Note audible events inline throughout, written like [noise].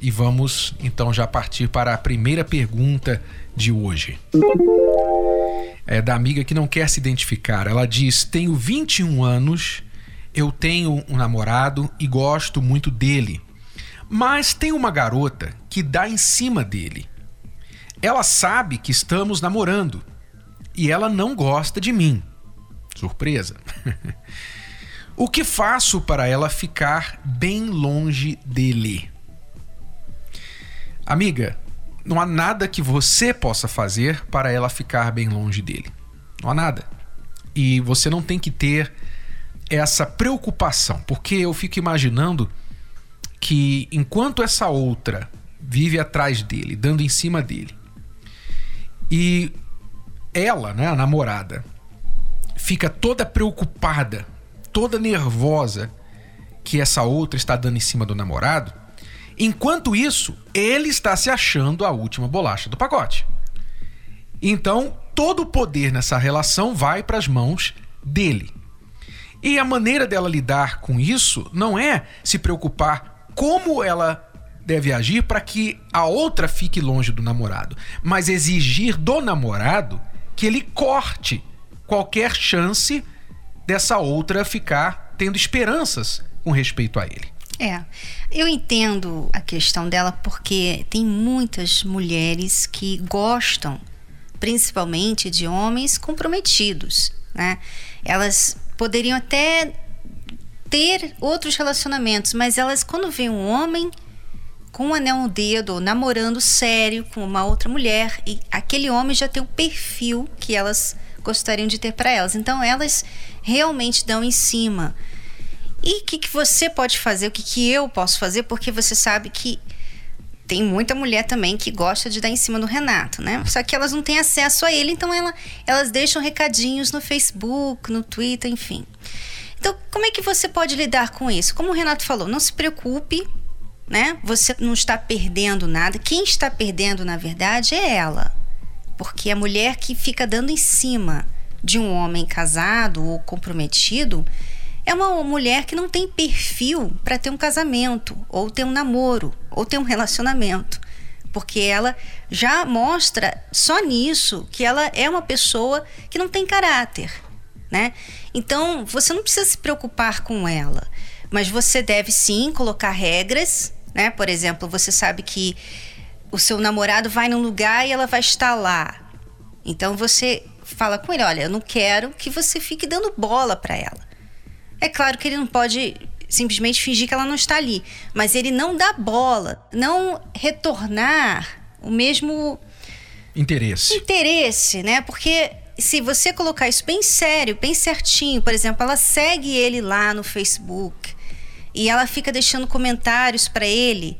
e vamos então já partir para a primeira pergunta de hoje. É da amiga que não quer se identificar. Ela diz: Tenho 21 anos, eu tenho um namorado e gosto muito dele. Mas tem uma garota que dá em cima dele. Ela sabe que estamos namorando e ela não gosta de mim. Surpresa. [laughs] o que faço para ela ficar bem longe dele? Amiga, não há nada que você possa fazer para ela ficar bem longe dele. Não há nada. E você não tem que ter essa preocupação, porque eu fico imaginando que enquanto essa outra vive atrás dele, dando em cima dele, e ela, né, a namorada, fica toda preocupada, toda nervosa que essa outra está dando em cima do namorado, enquanto isso, ele está se achando a última bolacha do pacote. Então, todo o poder nessa relação vai para as mãos dele. E a maneira dela lidar com isso não é se preocupar como ela deve agir para que a outra fique longe do namorado, mas exigir do namorado que ele corte qualquer chance dessa outra ficar tendo esperanças com respeito a ele. É, eu entendo a questão dela porque tem muitas mulheres que gostam, principalmente de homens comprometidos, né? Elas poderiam até ter outros relacionamentos, mas elas, quando vêem um homem com um anel no dedo, namorando sério com uma outra mulher, e aquele homem já tem o perfil que elas gostariam de ter para elas. Então, elas realmente dão em cima. E o que, que você pode fazer? O que, que eu posso fazer? Porque você sabe que tem muita mulher também que gosta de dar em cima do Renato, né? Só que elas não têm acesso a ele, então ela, elas deixam recadinhos no Facebook, no Twitter, enfim. Então, como é que você pode lidar com isso? Como o Renato falou, não se preocupe, né? Você não está perdendo nada. Quem está perdendo, na verdade, é ela. Porque a mulher que fica dando em cima de um homem casado ou comprometido é uma mulher que não tem perfil para ter um casamento, ou ter um namoro, ou ter um relacionamento. Porque ela já mostra só nisso que ela é uma pessoa que não tem caráter né? Então, você não precisa se preocupar com ela, mas você deve sim colocar regras, né? Por exemplo, você sabe que o seu namorado vai num lugar e ela vai estar lá. Então você fala com ele, olha, eu não quero que você fique dando bola para ela. É claro que ele não pode simplesmente fingir que ela não está ali, mas ele não dá bola, não retornar o mesmo interesse. Interesse, né? Porque se você colocar isso bem sério, bem certinho, por exemplo, ela segue ele lá no Facebook e ela fica deixando comentários para ele,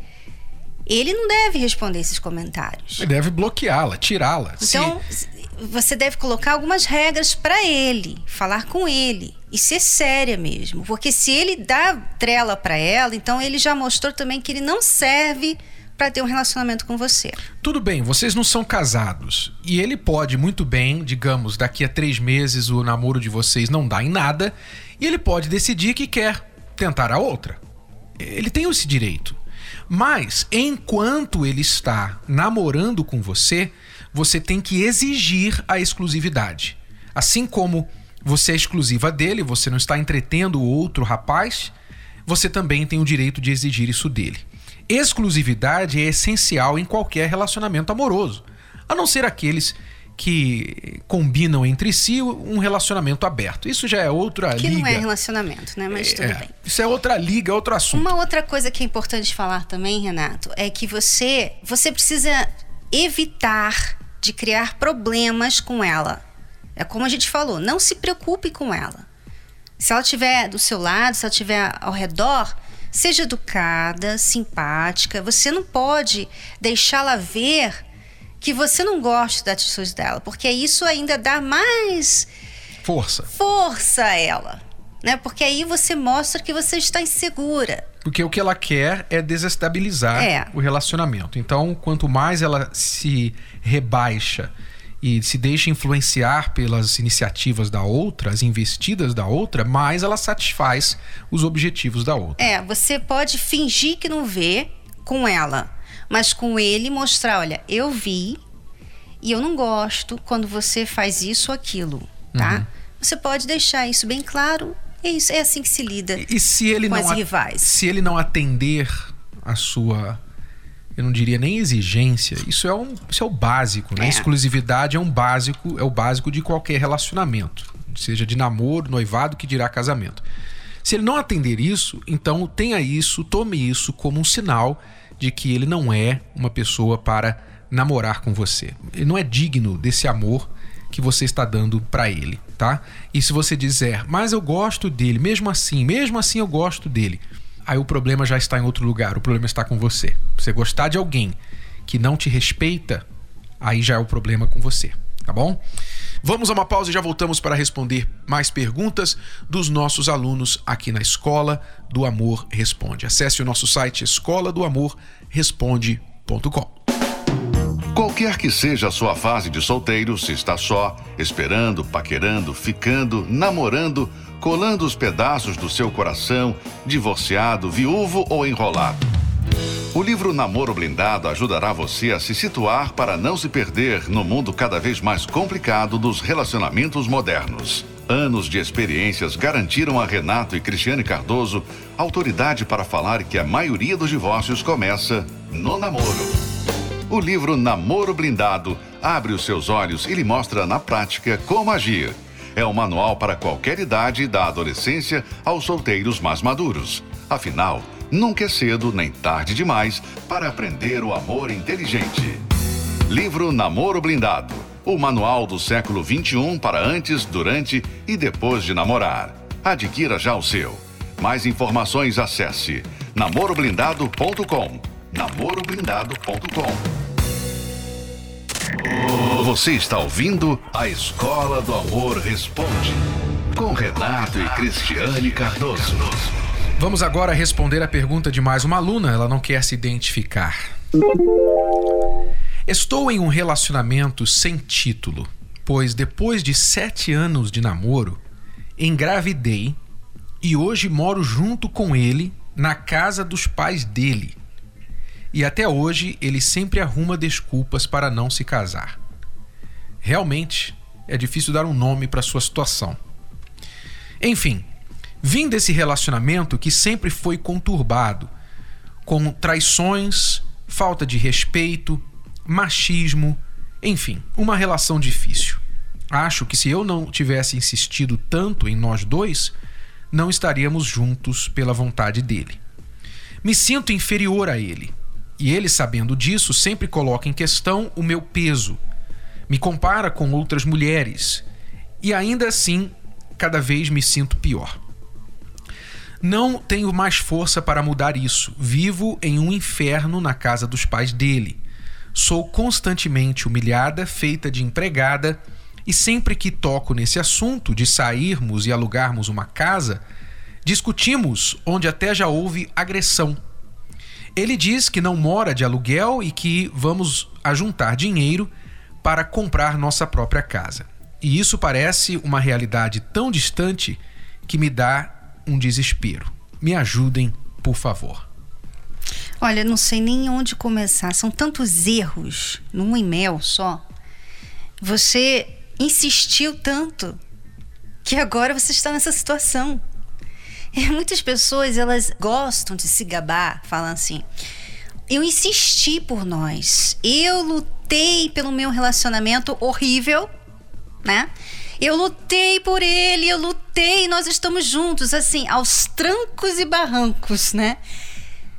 ele não deve responder esses comentários. Ele deve bloqueá-la, tirá-la. Então, se... você deve colocar algumas regras para ele, falar com ele e ser séria mesmo, porque se ele dá trela para ela, então ele já mostrou também que ele não serve para ter um relacionamento com você. Tudo bem, vocês não são casados. E ele pode muito bem, digamos, daqui a três meses o namoro de vocês não dá em nada. E ele pode decidir que quer tentar a outra. Ele tem esse direito. Mas, enquanto ele está namorando com você, você tem que exigir a exclusividade. Assim como você é exclusiva dele, você não está entretendo o outro rapaz, você também tem o direito de exigir isso dele. Exclusividade é essencial em qualquer relacionamento amoroso, a não ser aqueles que combinam entre si um relacionamento aberto. Isso já é outra que liga. Que não é relacionamento, né? Mas tudo é, bem. Isso é outra liga, é outro assunto. Uma outra coisa que é importante falar também, Renato, é que você, você precisa evitar de criar problemas com ela. É como a gente falou, não se preocupe com ela. Se ela estiver do seu lado, se ela estiver ao redor, seja educada, simpática. Você não pode deixá-la ver que você não gosta da atitude dela, porque isso ainda dá mais força. Força a ela, né? Porque aí você mostra que você está insegura. Porque o que ela quer é desestabilizar é. o relacionamento. Então, quanto mais ela se rebaixa e se deixa influenciar pelas iniciativas da outra, as investidas da outra, mais ela satisfaz os objetivos da outra. É, você pode fingir que não vê com ela, mas com ele mostrar, olha, eu vi e eu não gosto quando você faz isso ou aquilo, tá? Uhum. Você pode deixar isso bem claro é isso, é assim que se lida e se ele com não as rivais. Se ele não atender a sua, eu não diria nem exigência, isso é, um, isso é o básico, né? É. Exclusividade é um básico, é o básico de qualquer relacionamento, seja de namoro, noivado, que dirá casamento. Se ele não atender isso, então tenha isso, tome isso como um sinal de que ele não é uma pessoa para namorar com você. Ele não é digno desse amor que você está dando para ele, tá? E se você dizer, mas eu gosto dele, mesmo assim, mesmo assim eu gosto dele, aí o problema já está em outro lugar, o problema está com você. Você gostar de alguém que não te respeita, aí já é o problema com você, tá bom? Vamos a uma pausa e já voltamos para responder mais perguntas dos nossos alunos aqui na Escola do Amor Responde. Acesse o nosso site escola do amor responde.com. Qualquer que seja a sua fase de solteiro, se está só, esperando, paquerando, ficando, namorando, colando os pedaços do seu coração, divorciado, viúvo ou enrolado. O livro Namoro Blindado ajudará você a se situar para não se perder no mundo cada vez mais complicado dos relacionamentos modernos. Anos de experiências garantiram a Renato e Cristiane Cardoso autoridade para falar que a maioria dos divórcios começa no namoro. O livro Namoro Blindado abre os seus olhos e lhe mostra na prática como agir. É um manual para qualquer idade, da adolescência aos solteiros mais maduros. Afinal, nunca é cedo nem tarde demais para aprender o amor inteligente. Livro Namoro Blindado o manual do século XXI para antes, durante e depois de namorar. Adquira já o seu. Mais informações acesse namoroblindado.com namoroblindado.com. Você está ouvindo a Escola do Amor Responde com Renato e Cristiane Cardoso. Vamos agora responder a pergunta de mais uma aluna, ela não quer se identificar. Estou em um relacionamento sem título, pois depois de sete anos de namoro, engravidei e hoje moro junto com ele na casa dos pais dele e até hoje ele sempre arruma desculpas para não se casar. Realmente é difícil dar um nome para sua situação. Enfim, vim desse relacionamento que sempre foi conturbado, com traições, falta de respeito, machismo, enfim, uma relação difícil. Acho que se eu não tivesse insistido tanto em nós dois, não estaríamos juntos pela vontade dele. Me sinto inferior a ele e ele, sabendo disso, sempre coloca em questão o meu peso, me compara com outras mulheres e ainda assim cada vez me sinto pior. Não tenho mais força para mudar isso. Vivo em um inferno na casa dos pais dele. Sou constantemente humilhada, feita de empregada, e sempre que toco nesse assunto de sairmos e alugarmos uma casa, discutimos onde até já houve agressão ele diz que não mora de aluguel e que vamos ajuntar dinheiro para comprar nossa própria casa. E isso parece uma realidade tão distante que me dá um desespero. Me ajudem, por favor. Olha, não sei nem onde começar. São tantos erros num e-mail só. Você insistiu tanto que agora você está nessa situação. [laughs] Muitas pessoas elas gostam de se gabar, falam assim: eu insisti por nós, eu lutei pelo meu relacionamento horrível, né? Eu lutei por ele, eu lutei, nós estamos juntos, assim, aos trancos e barrancos, né?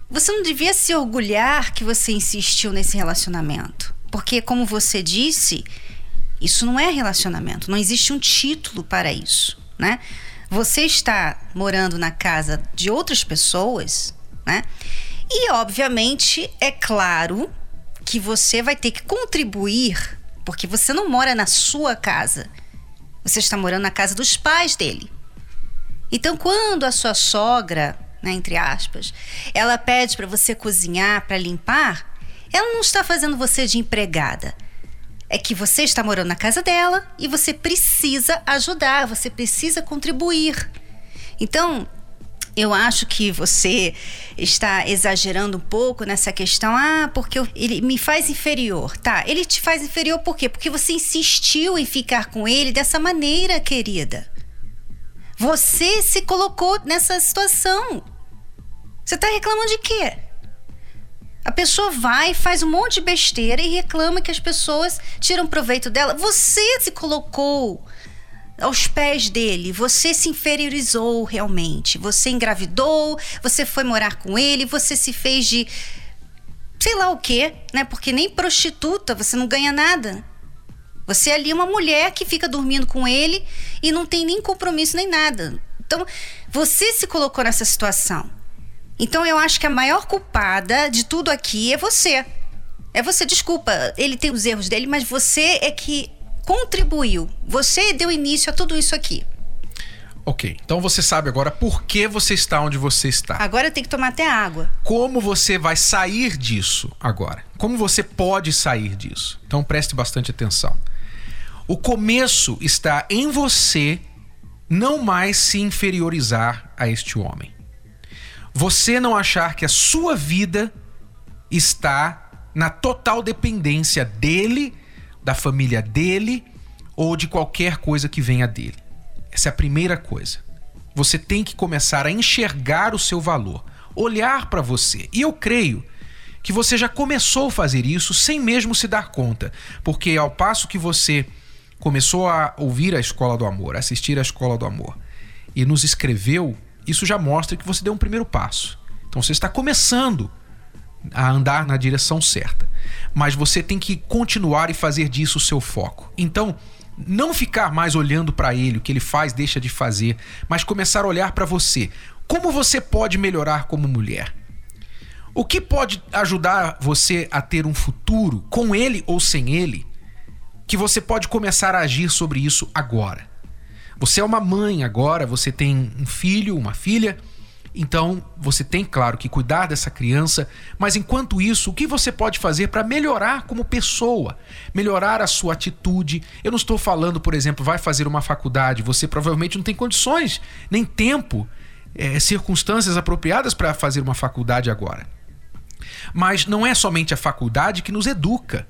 Você não devia se orgulhar que você insistiu nesse relacionamento. Porque, como você disse, isso não é relacionamento, não existe um título para isso, né? Você está morando na casa de outras pessoas, né? E obviamente é claro que você vai ter que contribuir, porque você não mora na sua casa. Você está morando na casa dos pais dele. Então, quando a sua sogra, né, entre aspas, ela pede para você cozinhar, para limpar, ela não está fazendo você de empregada. É que você está morando na casa dela e você precisa ajudar, você precisa contribuir. Então, eu acho que você está exagerando um pouco nessa questão. Ah, porque ele me faz inferior. Tá, ele te faz inferior por quê? Porque você insistiu em ficar com ele dessa maneira, querida. Você se colocou nessa situação. Você está reclamando de quê? A pessoa vai, faz um monte de besteira e reclama que as pessoas tiram proveito dela. Você se colocou aos pés dele, você se inferiorizou realmente. Você engravidou, você foi morar com ele, você se fez de sei lá o quê, né? Porque nem prostituta você não ganha nada. Você é ali uma mulher que fica dormindo com ele e não tem nem compromisso nem nada. Então, você se colocou nessa situação. Então, eu acho que a maior culpada de tudo aqui é você. É você, desculpa, ele tem os erros dele, mas você é que contribuiu. Você deu início a tudo isso aqui. Ok, então você sabe agora por que você está onde você está. Agora tem que tomar até água. Como você vai sair disso agora? Como você pode sair disso? Então preste bastante atenção. O começo está em você não mais se inferiorizar a este homem. Você não achar que a sua vida está na total dependência dele da família dele ou de qualquer coisa que venha dele. Essa é a primeira coisa. Você tem que começar a enxergar o seu valor, olhar para você. E eu creio que você já começou a fazer isso sem mesmo se dar conta, porque ao passo que você começou a ouvir a Escola do Amor, assistir a Escola do Amor e nos escreveu, isso já mostra que você deu um primeiro passo. Então você está começando a andar na direção certa. Mas você tem que continuar e fazer disso o seu foco. Então, não ficar mais olhando para ele, o que ele faz, deixa de fazer, mas começar a olhar para você. Como você pode melhorar como mulher? O que pode ajudar você a ter um futuro com ele ou sem ele? Que você pode começar a agir sobre isso agora. Você é uma mãe agora, você tem um filho, uma filha então, você tem, claro, que cuidar dessa criança, mas enquanto isso, o que você pode fazer para melhorar como pessoa? Melhorar a sua atitude. Eu não estou falando, por exemplo, vai fazer uma faculdade, você provavelmente não tem condições, nem tempo, é, circunstâncias apropriadas para fazer uma faculdade agora. Mas não é somente a faculdade que nos educa.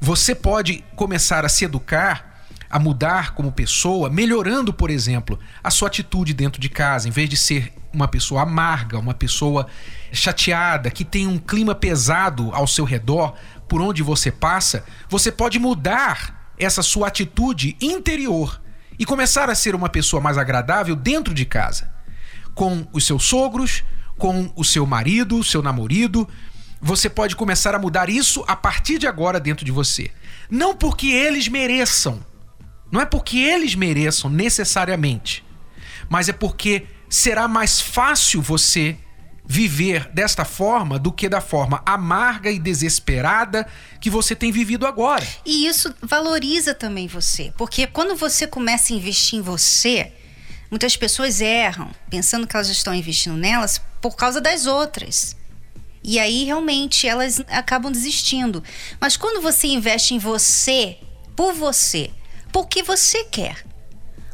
Você pode começar a se educar a mudar como pessoa, melhorando, por exemplo, a sua atitude dentro de casa, em vez de ser uma pessoa amarga, uma pessoa chateada, que tem um clima pesado ao seu redor, por onde você passa, você pode mudar essa sua atitude interior e começar a ser uma pessoa mais agradável dentro de casa, com os seus sogros, com o seu marido, seu namorado. Você pode começar a mudar isso a partir de agora dentro de você. Não porque eles mereçam, não é porque eles mereçam necessariamente, mas é porque será mais fácil você viver desta forma do que da forma amarga e desesperada que você tem vivido agora. E isso valoriza também você, porque quando você começa a investir em você, muitas pessoas erram pensando que elas estão investindo nelas por causa das outras. E aí realmente elas acabam desistindo. Mas quando você investe em você, por você, porque você quer.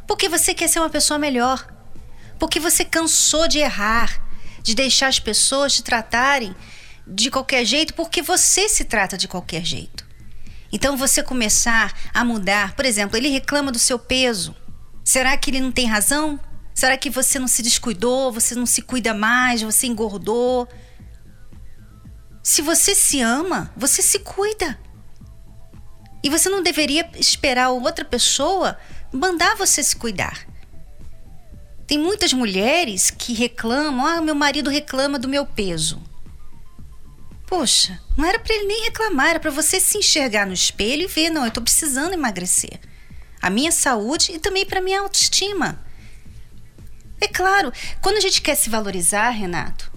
Porque você quer ser uma pessoa melhor. Porque você cansou de errar, de deixar as pessoas te tratarem de qualquer jeito, porque você se trata de qualquer jeito. Então você começar a mudar, por exemplo, ele reclama do seu peso. Será que ele não tem razão? Será que você não se descuidou, você não se cuida mais, você engordou? Se você se ama, você se cuida. E você não deveria esperar outra pessoa mandar você se cuidar. Tem muitas mulheres que reclamam: ah, meu marido reclama do meu peso. Poxa, não era para ele nem reclamar, era para você se enxergar no espelho e ver: não, eu estou precisando emagrecer. A minha saúde e também para minha autoestima. É claro, quando a gente quer se valorizar, Renato,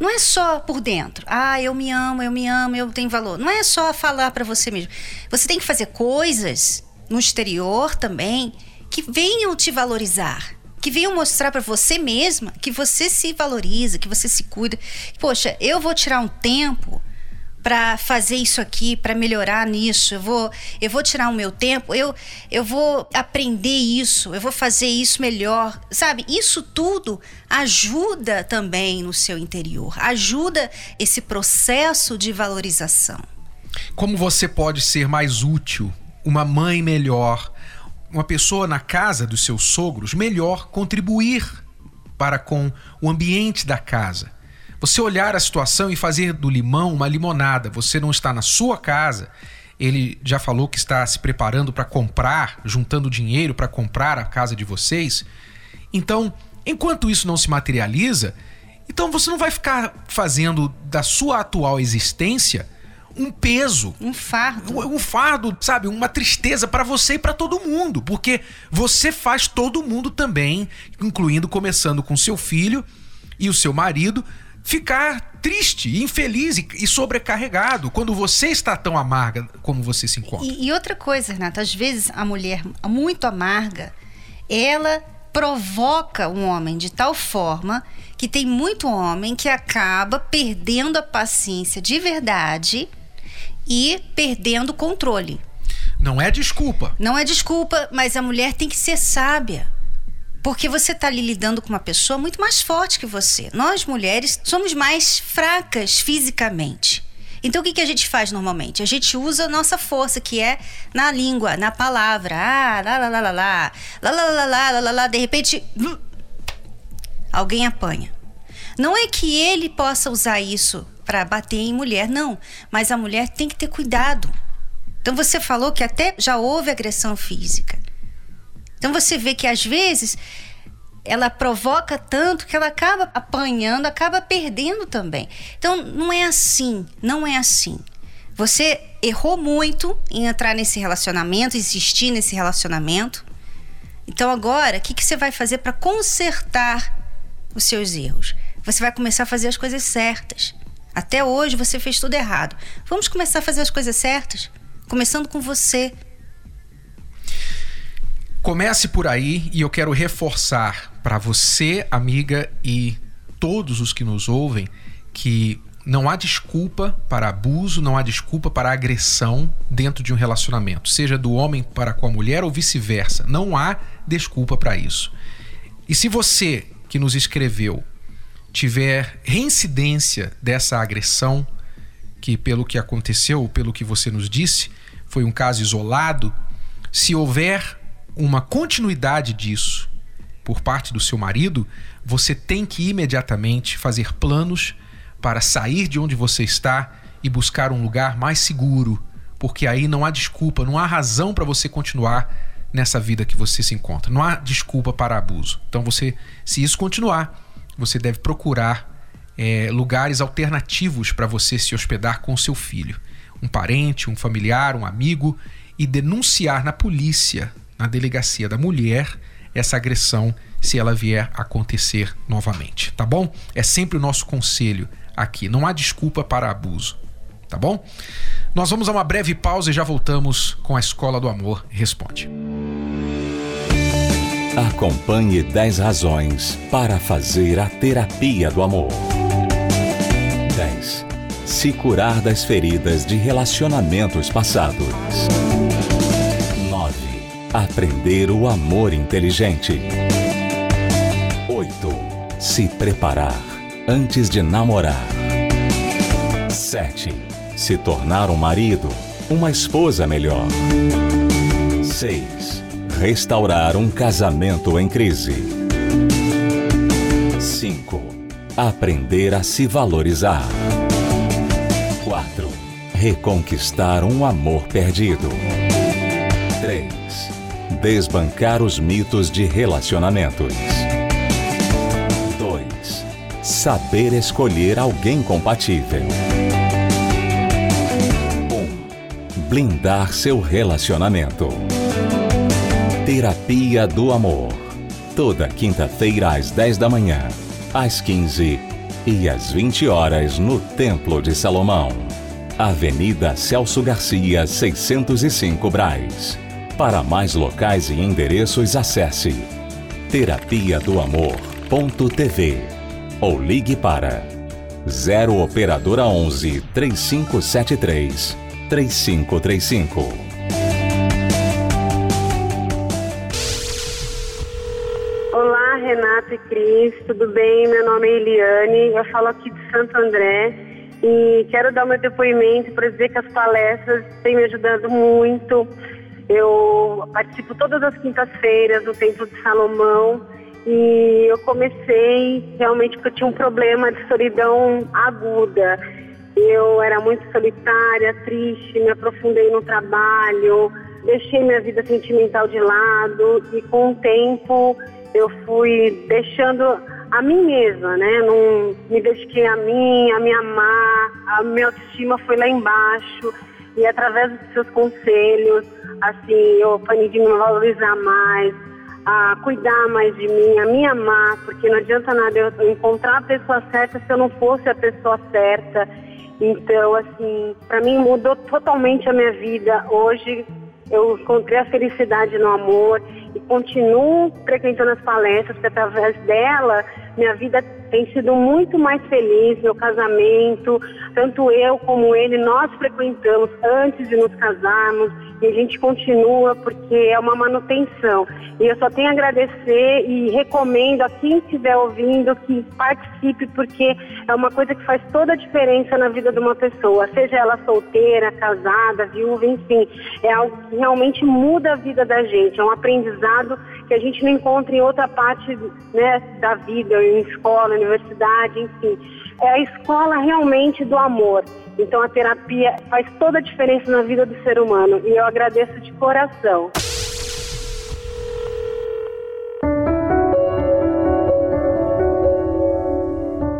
não é só por dentro. Ah, eu me amo, eu me amo, eu tenho valor. Não é só falar para você mesmo. Você tem que fazer coisas no exterior também que venham te valorizar, que venham mostrar para você mesma que você se valoriza, que você se cuida. Poxa, eu vou tirar um tempo para fazer isso aqui, para melhorar nisso. Eu vou, eu vou tirar o meu tempo, eu, eu vou aprender isso, eu vou fazer isso melhor. Sabe? Isso tudo ajuda também no seu interior, ajuda esse processo de valorização. Como você pode ser mais útil, uma mãe melhor, uma pessoa na casa dos seus sogros melhor contribuir para com o ambiente da casa você olhar a situação e fazer do limão uma limonada. Você não está na sua casa. Ele já falou que está se preparando para comprar, juntando dinheiro para comprar a casa de vocês. Então, enquanto isso não se materializa, então você não vai ficar fazendo da sua atual existência um peso, um fardo, um, um fardo, sabe, uma tristeza para você e para todo mundo, porque você faz todo mundo também, incluindo começando com seu filho e o seu marido, ficar triste, infeliz e sobrecarregado quando você está tão amarga como você se encontra. E, e outra coisa, Renata, às vezes a mulher muito amarga, ela provoca um homem de tal forma que tem muito homem que acaba perdendo a paciência de verdade e perdendo o controle. Não é desculpa. Não é desculpa, mas a mulher tem que ser sábia. Porque você está ali lidando com uma pessoa muito mais forte que você. Nós, mulheres, somos mais fracas fisicamente. Então, o que, que a gente faz normalmente? A gente usa a nossa força, que é na língua, na palavra. Ah, lá, lá, lá, lá, lá, lá, lá, lá, lá, lá, lá. De repente, alguém apanha. Não é que ele possa usar isso para bater em mulher, não. Mas a mulher tem que ter cuidado. Então, você falou que até já houve agressão física. Então você vê que às vezes ela provoca tanto que ela acaba apanhando, acaba perdendo também. Então não é assim, não é assim. Você errou muito em entrar nesse relacionamento, insistir nesse relacionamento. Então agora, o que, que você vai fazer para consertar os seus erros? Você vai começar a fazer as coisas certas. Até hoje você fez tudo errado. Vamos começar a fazer as coisas certas, começando com você. Comece por aí e eu quero reforçar para você, amiga, e todos os que nos ouvem que não há desculpa para abuso, não há desculpa para agressão dentro de um relacionamento, seja do homem para com a mulher ou vice-versa. Não há desculpa para isso. E se você que nos escreveu tiver reincidência dessa agressão, que pelo que aconteceu, pelo que você nos disse, foi um caso isolado, se houver uma continuidade disso por parte do seu marido, você tem que imediatamente fazer planos para sair de onde você está e buscar um lugar mais seguro, porque aí não há desculpa, não há razão para você continuar nessa vida que você se encontra. Não há desculpa para abuso. Então você, se isso continuar, você deve procurar é, lugares alternativos para você se hospedar com seu filho, um parente, um familiar, um amigo e denunciar na polícia na delegacia da mulher essa agressão se ela vier acontecer novamente, tá bom? É sempre o nosso conselho aqui, não há desculpa para abuso, tá bom? Nós vamos a uma breve pausa e já voltamos com a Escola do Amor Responde. Acompanhe 10 razões para fazer a terapia do amor. 10. Se curar das feridas de relacionamentos passados. Aprender o amor inteligente. 8. Se preparar antes de namorar. 7. Se tornar um marido, uma esposa melhor. 6. Restaurar um casamento em crise. 5. Aprender a se valorizar. 4. Reconquistar um amor perdido. 3 Desbancar os mitos de relacionamentos. 2. Saber escolher alguém compatível. 1. Um, blindar seu relacionamento. Terapia do Amor. Toda quinta-feira às 10 da manhã, às 15 e às 20 horas no Templo de Salomão. Avenida Celso Garcia, 605 Braz. Para mais locais e endereços, acesse terapia do amor.tv ou ligue para 0 operadora 11 3573 3535. Olá, Renato e Cris, tudo bem? Meu nome é Eliane, eu falo aqui de Santo André e quero dar meu depoimento para dizer que as palestras têm me ajudado muito. Eu participo todas as quintas-feiras no Templo de Salomão e eu comecei realmente porque eu tinha um problema de solidão aguda. Eu era muito solitária, triste, me aprofundei no trabalho, deixei minha vida sentimental de lado e com o tempo eu fui deixando a mim mesma, né? Não me dediquei a mim, a me amar, a minha autoestima foi lá embaixo e através dos seus conselhos, assim, eu aprendi a me valorizar mais, a cuidar mais de mim, a me amar, porque não adianta nada eu encontrar a pessoa certa se eu não fosse a pessoa certa. Então, assim, para mim mudou totalmente a minha vida. Hoje eu encontrei a felicidade no amor e continuo frequentando as palestras, porque através dela minha vida tem sido muito mais feliz, meu casamento, tanto eu como ele, nós frequentamos antes de nos casarmos e a gente continua porque é uma manutenção. E eu só tenho a agradecer e recomendo a quem estiver ouvindo que participe, porque é uma coisa que faz toda a diferença na vida de uma pessoa, seja ela solteira, casada, viúva, enfim. É algo que realmente muda a vida da gente, é um aprendizado que a gente não encontra em outra parte né, da vida, em escola, universidade, enfim. É a escola realmente do amor. Então a terapia faz toda a diferença na vida do ser humano e eu agradeço de coração.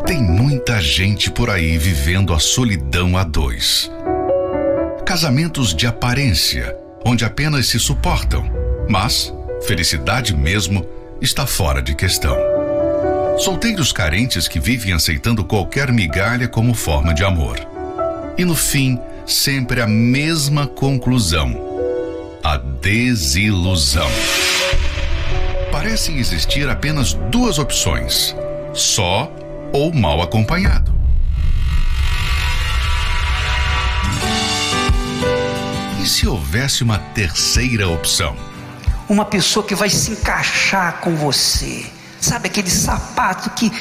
Tem muita gente por aí vivendo a solidão a dois. Casamentos de aparência, onde apenas se suportam, mas felicidade mesmo está fora de questão. Solteiros carentes que vivem aceitando qualquer migalha como forma de amor. E no fim, sempre a mesma conclusão: a desilusão. Parecem existir apenas duas opções: só ou mal acompanhado. E se houvesse uma terceira opção? Uma pessoa que vai se encaixar com você. Sabe aquele sapato que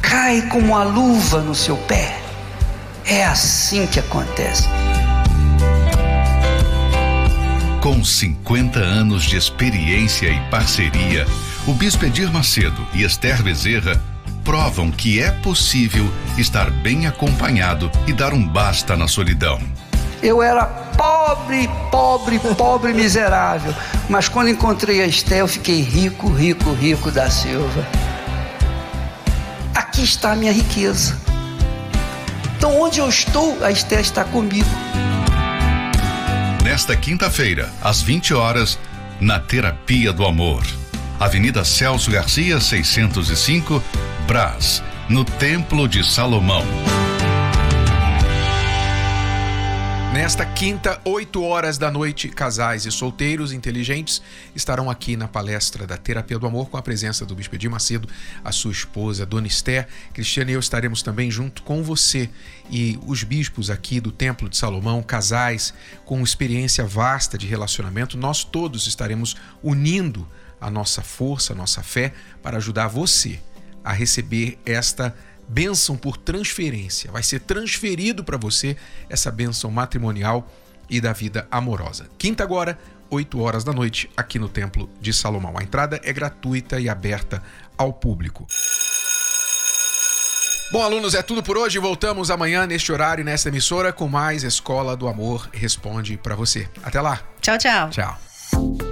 cai como uma luva no seu pé? É assim que acontece. Com 50 anos de experiência e parceria, o Bispo Edir Macedo e Esther Bezerra provam que é possível estar bem acompanhado e dar um basta na solidão. Eu era pobre, pobre, pobre, miserável. Mas quando encontrei a Esté, eu fiquei rico, rico, rico da Silva. Aqui está a minha riqueza. Então, onde eu estou, a Esté está comigo. Nesta quinta-feira, às 20 horas, na Terapia do Amor. Avenida Celso Garcia, 605, Brás, no Templo de Salomão. Nesta quinta, 8 horas da noite, casais e solteiros inteligentes estarão aqui na palestra da Terapia do Amor com a presença do Bispo Edir Macedo, a sua esposa, Dona Esther. Cristiano e eu estaremos também junto com você e os bispos aqui do Templo de Salomão, casais com experiência vasta de relacionamento. Nós todos estaremos unindo a nossa força, a nossa fé para ajudar você a receber esta bênção por transferência. Vai ser transferido para você essa bênção matrimonial e da vida amorosa. Quinta agora, 8 horas da noite, aqui no Templo de Salomão. A entrada é gratuita e aberta ao público. Bom, alunos, é tudo por hoje. Voltamos amanhã neste horário, nesta emissora, com mais Escola do Amor Responde para você. Até lá. Tchau, tchau. Tchau.